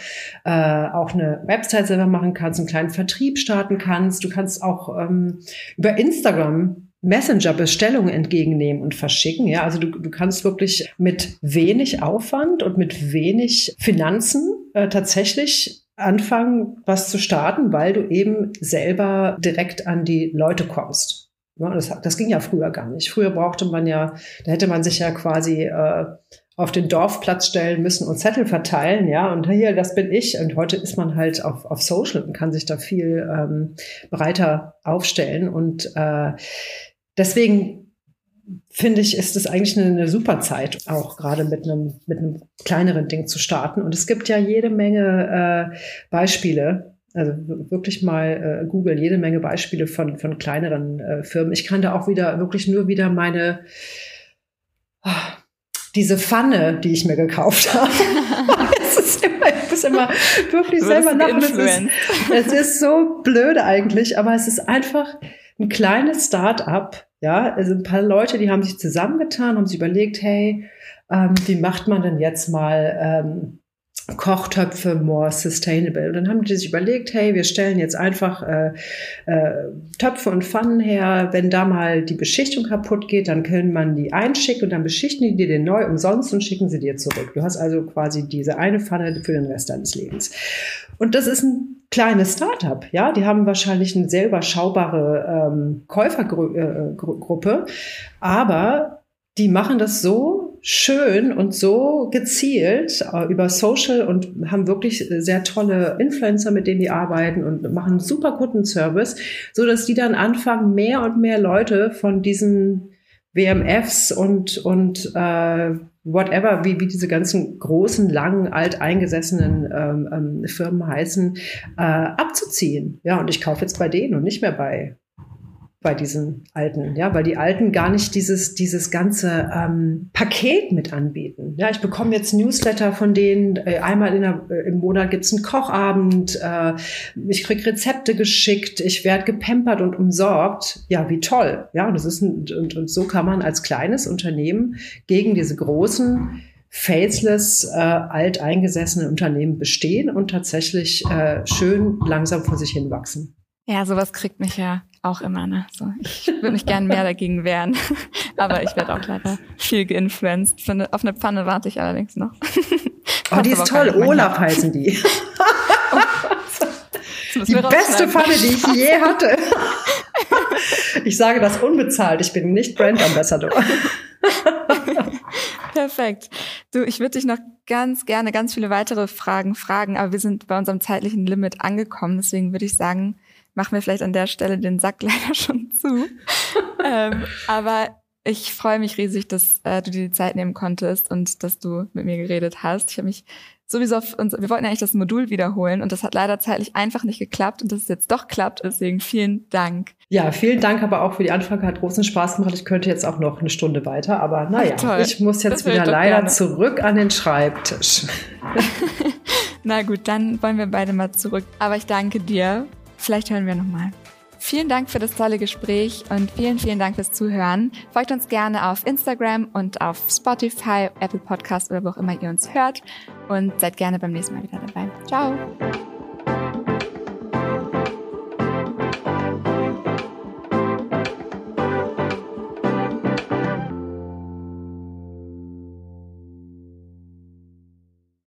äh, auch eine Website selber machen kannst, einen kleinen Vertrieb starten kannst. Du kannst auch ähm, über Instagram Messenger-Bestellungen entgegennehmen und verschicken. Ja, also du, du kannst wirklich mit wenig Aufwand und mit wenig Finanzen äh, tatsächlich anfangen, was zu starten, weil du eben selber direkt an die Leute kommst. Ja, das, das ging ja früher gar nicht. Früher brauchte man ja, da hätte man sich ja quasi äh, auf den Dorfplatz stellen müssen und Zettel verteilen, ja, und hier, das bin ich. Und heute ist man halt auf, auf Social und kann sich da viel ähm, breiter aufstellen. Und äh, deswegen finde ich, ist es eigentlich eine, eine, super Zeit, auch gerade mit einem, mit einem kleineren Ding zu starten. Und es gibt ja jede Menge äh, Beispiele, also wirklich mal äh, Google, jede Menge Beispiele von, von kleineren äh, Firmen. Ich kann da auch wieder, wirklich nur wieder meine, oh, diese Pfanne, die ich mir gekauft habe. es ist immer, ich muss immer wirklich selber lachen. Es ist, es ist so blöde eigentlich, aber es ist einfach ein kleines Start-up, ja, also ein paar Leute, die haben sich zusammengetan, haben sich überlegt, hey, ähm, wie macht man denn jetzt mal ähm, Kochtöpfe more sustainable. Und dann haben die sich überlegt, hey, wir stellen jetzt einfach äh, äh, Töpfe und Pfannen her. Wenn da mal die Beschichtung kaputt geht, dann können man die einschicken und dann beschichten die dir den neu umsonst und schicken sie dir zurück. Du hast also quasi diese eine Pfanne für den Rest deines Lebens. Und das ist ein kleines Startup, ja, die haben wahrscheinlich eine sehr überschaubare ähm, Käufergruppe, äh, aber die machen das so schön und so gezielt äh, über Social und haben wirklich sehr tolle Influencer, mit denen die arbeiten und machen super guten Service, so dass die dann anfangen, mehr und mehr Leute von diesen WMFs und, und äh, whatever, wie, wie diese ganzen großen, langen, alteingesessenen ähm, ähm, Firmen heißen, äh, abzuziehen. Ja, und ich kaufe jetzt bei denen und nicht mehr bei bei diesen Alten, ja, weil die Alten gar nicht dieses, dieses ganze ähm, Paket mit anbieten. Ja, ich bekomme jetzt Newsletter von denen, äh, einmal in der, äh, im Monat gibt's einen Kochabend, äh, ich krieg Rezepte geschickt, ich werde gepampert und umsorgt. Ja, wie toll. Ja, und, das ist ein, und, und so kann man als kleines Unternehmen gegen diese großen faceless, äh, alteingesessenen Unternehmen bestehen und tatsächlich äh, schön langsam vor sich hin wachsen. Ja, sowas kriegt mich ja auch immer. Ne? So, ich würde mich gerne mehr dagegen wehren, aber ich werde auch leider viel geinfluenced. Eine, auf eine Pfanne warte ich allerdings noch. oh, die ist toll. Olaf heißen die. oh. Die beste Pfanne, die ich je hatte. ich sage das unbezahlt. Ich bin nicht Brand Ambassador. Perfekt. Du, ich würde dich noch ganz gerne ganz viele weitere Fragen fragen, aber wir sind bei unserem zeitlichen Limit angekommen. Deswegen würde ich sagen, machen wir vielleicht an der Stelle den Sack leider schon zu. ähm, aber ich freue mich riesig, dass äh, du dir die Zeit nehmen konntest und dass du mit mir geredet hast. Ich habe mich sowieso auf uns, wir wollten eigentlich das Modul wiederholen und das hat leider zeitlich einfach nicht geklappt und dass es jetzt doch klappt. Deswegen vielen Dank. Ja, vielen Dank aber auch für die Anfrage. Hat großen Spaß gemacht. Ich könnte jetzt auch noch eine Stunde weiter, aber naja, Ach, ich muss jetzt wieder leider gerne. zurück an den Schreibtisch. Na gut, dann wollen wir beide mal zurück. Aber ich danke dir Vielleicht hören wir nochmal. Vielen Dank für das tolle Gespräch und vielen, vielen Dank fürs Zuhören. Folgt uns gerne auf Instagram und auf Spotify, Apple Podcast oder wo auch immer ihr uns hört und seid gerne beim nächsten Mal wieder dabei. Ciao!